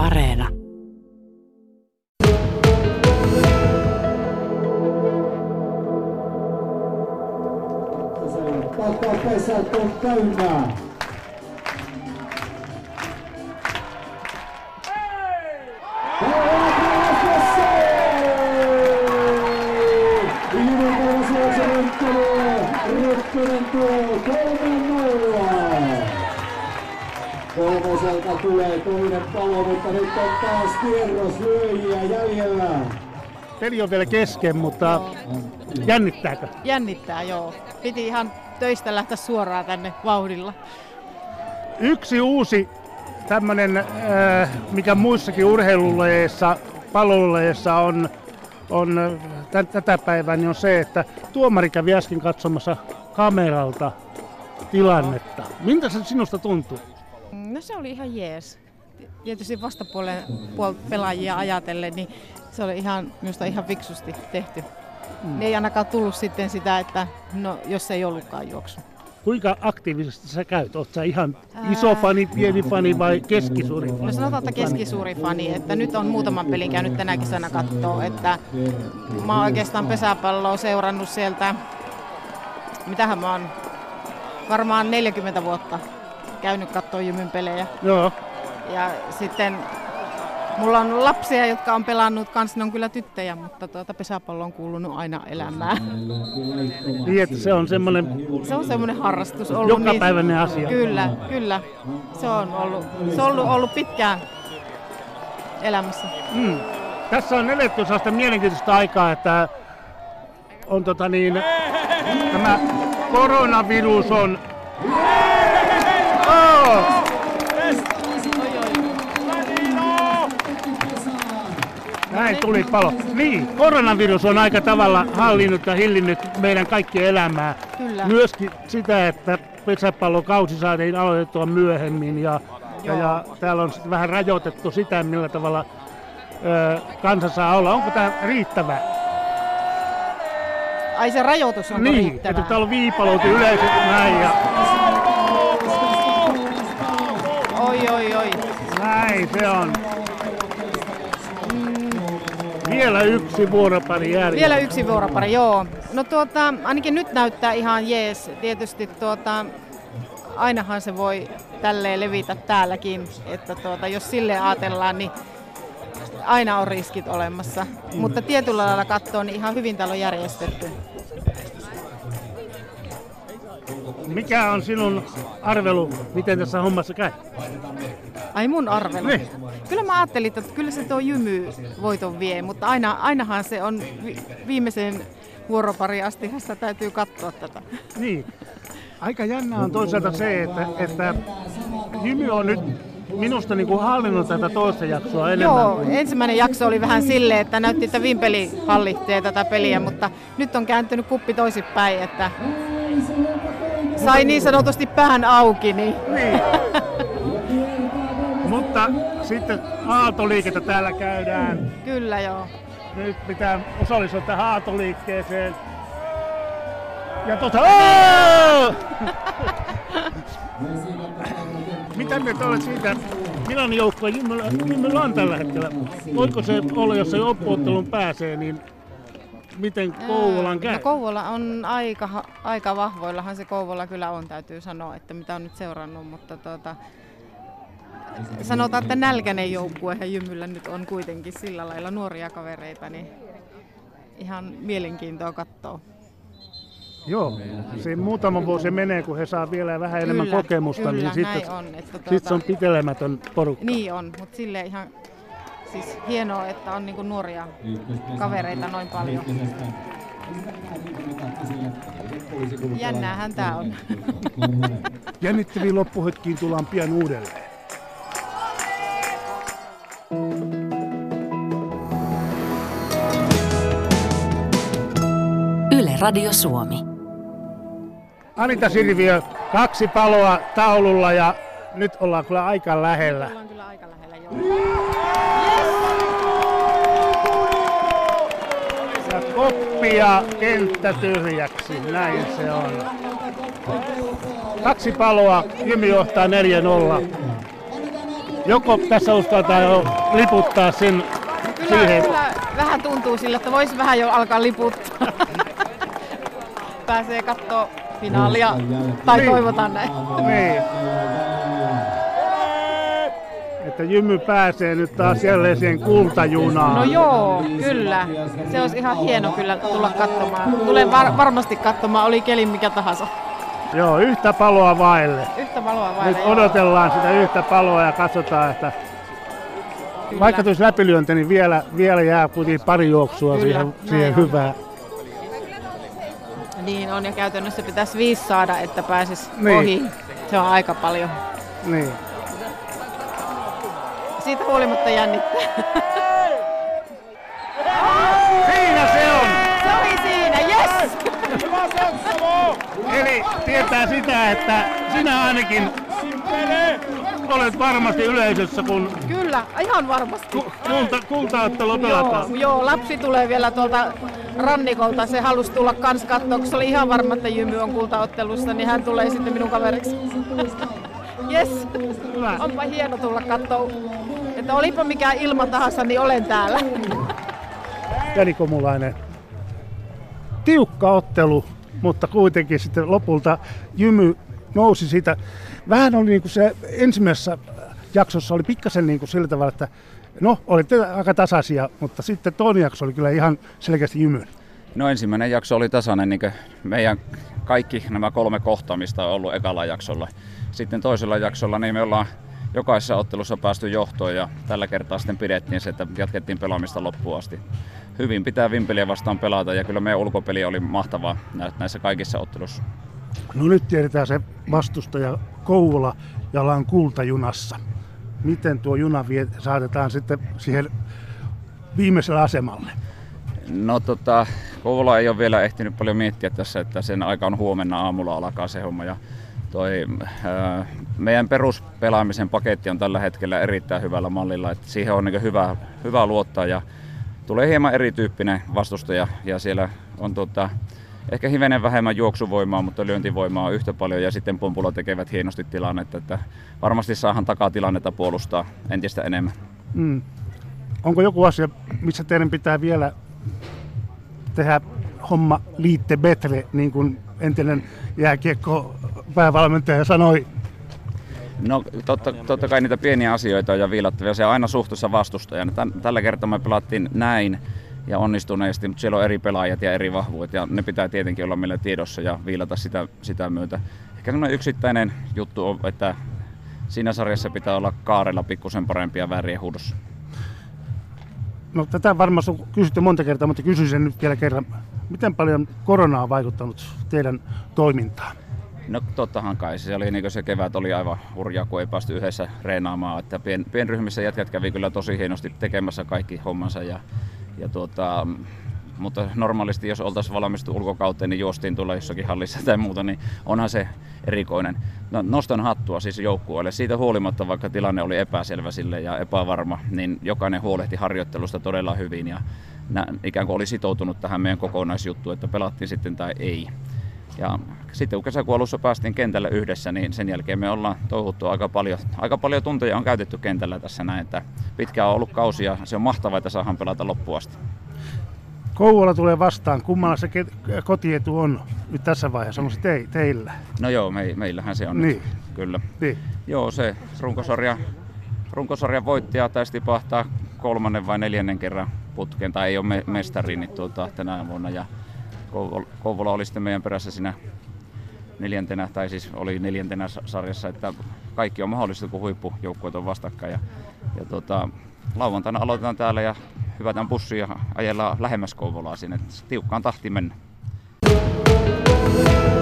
Areena. Pesät on täynnä. Nyt on taas kierros lyöjiä jäljellä. Peli on vielä kesken, mutta jännittääkö? Jännittää, joo. Piti ihan töistä lähteä suoraan tänne vauhdilla. Yksi uusi tämmöinen, äh, mikä muissakin urheilulajeissa, palvelulajeissa on, on äh, tätä päivää, niin on se, että tuomari kävi äsken katsomassa kameralta tilannetta. Miltä se sinusta tuntuu? No se oli ihan jees. Tietysti vastapuolen puol- pelaajia ajatellen, niin se oli ihan, minusta ihan fiksusti tehty. Mm. Ei ainakaan tullut sitten sitä, että no, jos ei ollutkaan juoksu. Kuinka aktiivisesti sä käyt? Oletko sä ihan iso fani, pieni fani vai keskisuuri fani? No sanotaan, että keskisuuri fani, että nyt on muutaman pelin käynyt tänä kesänä katsoa, että mä oon oikeastaan pesäpalloa seurannut sieltä, mitähän mä oon, varmaan 40 vuotta käynyt katsoa Jymyn pelejä. Joo. Ja sitten mulla on lapsia, jotka on pelannut kanssa, ne on kyllä tyttöjä, mutta tuota pesäpallo on kuulunut aina elämään. Niin, että se on semmoinen Se on semmoinen harrastus ollut. jokapäiväinen asia. Kyllä, kyllä. Se on ollut, se on ollut, ollut pitkään elämässä. Mm. Tässä on eletty sellaista mielenkiintoista aikaa, että on tota niin, tämä koronavirus on... Oh! Näin tuli palo. Niin, koronavirus on aika tavalla hallinnut ja hillinnyt meidän kaikkien elämää. Kyllä. Myöskin sitä, että pesäpallokausi saatiin aloitettua myöhemmin ja, ja, ja täällä on vähän rajoitettu sitä, millä tavalla ö, kansa saa olla. Onko tämä riittävää? Ai se rajoitus on niin, riittävää. että täällä on viipaloitu yleisö näin ja Oi, oi, oi. näin se on. Vielä yksi vuoropari jäljellä. Vielä yksi vuoropari, joo. No tuota, ainakin nyt näyttää ihan jees. Tietysti tuota, ainahan se voi tälleen levitä täälläkin, että tuota, jos sille ajatellaan, niin aina on riskit olemassa. Mm. Mutta tietyllä lailla katsoo, niin ihan hyvin täällä on järjestetty. Mikä on sinun arvelu, miten tässä hommassa käy? Ai mun arvelu. Niin. Kyllä mä ajattelin, että kyllä se tuo jymy voiton vie, mutta aina, ainahan se on vi- viimeiseen vuoropari asti, sitä täytyy katsoa tätä. Niin. Aika jännä on toisaalta se, että, että Jymy on nyt minusta niin kuin hallinnut tätä toista jaksoa enemmän. Joo, kuin... ensimmäinen jakso oli vähän silleen, että näytti, että Vimpeli hallitsee tätä peliä, mutta nyt on kääntynyt kuppi toisinpäin, että sai niin sanotusti pään auki. Niin. Niin. Mutta sitten aatoliikettä täällä käydään. Kyllä joo. Nyt pitää osallistua tähän aatoliikkeeseen. Ja tota... Oh! Mitä mieltä olet siitä, millainen joukkue Jymmylä on tällä hetkellä? Voiko se olla, jos se oppuottelun pääsee, niin miten Kouvolan käy? No, Kouvola on aika, aika vahvoillahan se Kouvola kyllä on, täytyy sanoa, että mitä on nyt seurannut, mutta tuota, sanotaan, että nälkäinen joukkue ja Jymyllä nyt on kuitenkin sillä lailla nuoria kavereita, niin ihan mielenkiintoa katsoa. Joo, se muutama vuosi menee, kun he saa vielä vähän enemmän Kyllä, kokemusta, kyllä, niin sitten on, että sit se tuota- on pitelemätön porukka. Niin on, mutta sille ihan siis hienoa, että on niinku nuoria kavereita noin paljon. Jännäähän tää on. Jännittäviin loppuhetkiin tullaan pian uudelleen. Yle Radio Suomi. Anita Sirviö, kaksi paloa taululla ja nyt ollaan kyllä aika lähellä. Ollaan kyllä aika lähellä joo. Ja koppi ja kenttä tyhjäksi, näin se on. Kaksi paloa, Jymi johtaa 4-0. Joko tässä uskaltaa jo liputtaa sen Kyllä, siihen? kyllä vähän tuntuu sillä, että voisi vähän jo alkaa liputtaa. Pääsee katsoa finaalia, tai Niin. toivotaan näin. Niin. Että Jymy pääsee nyt taas jälleen siihen kultajunaan. No joo, kyllä. Se olisi ihan hieno kyllä tulla katsomaan. Tulen var- varmasti katsomaan, oli keli mikä tahansa. Joo, yhtä paloa vaille. Yhtä valoa Nyt vaille. joo. odotellaan sitä yhtä paloa ja katsotaan, että Kyllä. vaikka tulisi läpilyönti, niin vielä, vielä jää kuitenkin pari juoksua Kyllä, siihen, siihen on. hyvää. Niin on, ja käytännössä pitäisi viisi saada, että pääsis Niin. ohi. Se on aika paljon. Niin. Siitä huolimatta jännittää. Siinä se on! Se oli siinä, yes! Eli tietää sitä, että sinä ainakin olet varmasti yleisössä, kun Kyllä, ihan varmasti. ku- kulta, kultaottelu Joo, joo, lapsi tulee vielä tuolta rannikolta. Se halusi tulla kans katsoa, kun se oli ihan varma, että Jymy on kultaottelussa, niin hän tulee sitten minun kaveriksi. Yes, Hyvä. onpa hieno tulla katsoa. Että olipa mikä ilma tahansa, niin olen täällä. Jani Komulainen. Tiukka ottelu, mutta kuitenkin sitten lopulta Jymy nousi siitä. Vähän oli niin kuin se ensimmäisessä jaksossa oli pikkasen niin kuin sillä tavalla, että no olitte aika tasaisia, mutta sitten toinen jakso oli kyllä ihan selkeästi Jymyn. No ensimmäinen jakso oli tasainen, niin kuin meidän kaikki nämä kolme kohtaamista on ollut ekalla jaksolla. Sitten toisella jaksolla niin me ollaan jokaisessa ottelussa päästy johtoon ja tällä kertaa sitten pidettiin se, että jatkettiin pelaamista loppuun asti. Hyvin pitää Vimpeliä vastaan pelata ja kyllä meidän ulkopeli oli mahtavaa nä- näissä kaikissa ottelussa. No nyt tiedetään se vastustaja Kouvola, jolla on kultajunassa. Miten tuo juna vie, saatetaan sitten siihen viimeiselle asemalle? No tota, Kouvola ei ole vielä ehtinyt paljon miettiä tässä, että sen aika on huomenna aamulla alkaa se homma. Ja toi, ää, meidän peruspelaamisen paketti on tällä hetkellä erittäin hyvällä mallilla, että siihen on niin hyvä, hyvä luottaa ja tulee hieman erityyppinen vastustaja ja siellä on tota, ehkä hivenen vähemmän juoksuvoimaa, mutta lyöntivoimaa on yhtä paljon ja sitten Pumpulo tekevät hienosti tilannetta, että varmasti saahan takaa tilannetta puolustaa entistä enemmän. Mm. Onko joku asia, missä teidän pitää vielä tehdä homma liitte betre, niin kuin entinen jääkiekko päävalmentaja sanoi? No totta, totta kai niitä pieniä asioita on ja viilattavia. Se on aina suhteessa vastustajana. Tän, tällä kertaa me pelattiin näin ja onnistuneesti, mutta siellä on eri pelaajat ja eri vahvuudet ja ne pitää tietenkin olla meillä tiedossa ja viilata sitä, sitä myötä. Ehkä semmoinen yksittäinen juttu on, että siinä sarjassa pitää olla kaarella pikkusen parempia väriä huudossa. No tätä varmaan on kysytty monta kertaa, mutta kysyn sen nyt vielä kerran. Miten paljon korona on vaikuttanut teidän toimintaan? No tottahan kai, se oli niin se kevät oli aivan hurjaa, kun ei päästy yhdessä reenaamaan. Että pien, pienryhmissä jätkät kävi kyllä tosi hienosti tekemässä kaikki hommansa. Ja, ja tuota, mutta normaalisti jos oltaisiin valmistu ulkokauteen, niin juostiin tulla jossakin hallissa tai muuta, niin onhan se erikoinen. No, nostan hattua siis joukkueelle. Siitä huolimatta, vaikka tilanne oli epäselvä sille ja epävarma, niin jokainen huolehti harjoittelusta todella hyvin ja nä, ikään kuin oli sitoutunut tähän meidän kokonaisjuttuun, että pelattiin sitten tai ei. Ja sitten kun kesäkuun alussa päästiin kentälle yhdessä, niin sen jälkeen me ollaan touhuttu aika paljon, aika paljon tunteja on käytetty kentällä tässä näin, että pitkään on ollut kausi ja se on mahtavaa, että saadaan pelata loppuun asti. Kouvola tulee vastaan. Kummalla se kotietu on nyt tässä vaiheessa? On se te- teillä? No joo, me, meillähän se on Niin. nyt, kyllä. Niin. Joo, se runkosarja, runkosarjan voittaja taisi tipahtaa kolmannen vai neljännen kerran putkeen, tai ei ole me, mestari niin tuota, tänä vuonna. Ja Kouvola oli sitten meidän perässä siinä neljäntenä, tai siis oli neljäntenä sarjassa, että kaikki on mahdollista, kun huippujoukkueet on vastakkain. Ja, ja tota, lauantaina aloitetaan täällä ja hyvätään bussi ja ajellaan lähemmäs Kouvolaa sinne. Tiukkaan tahti mennä. Thank you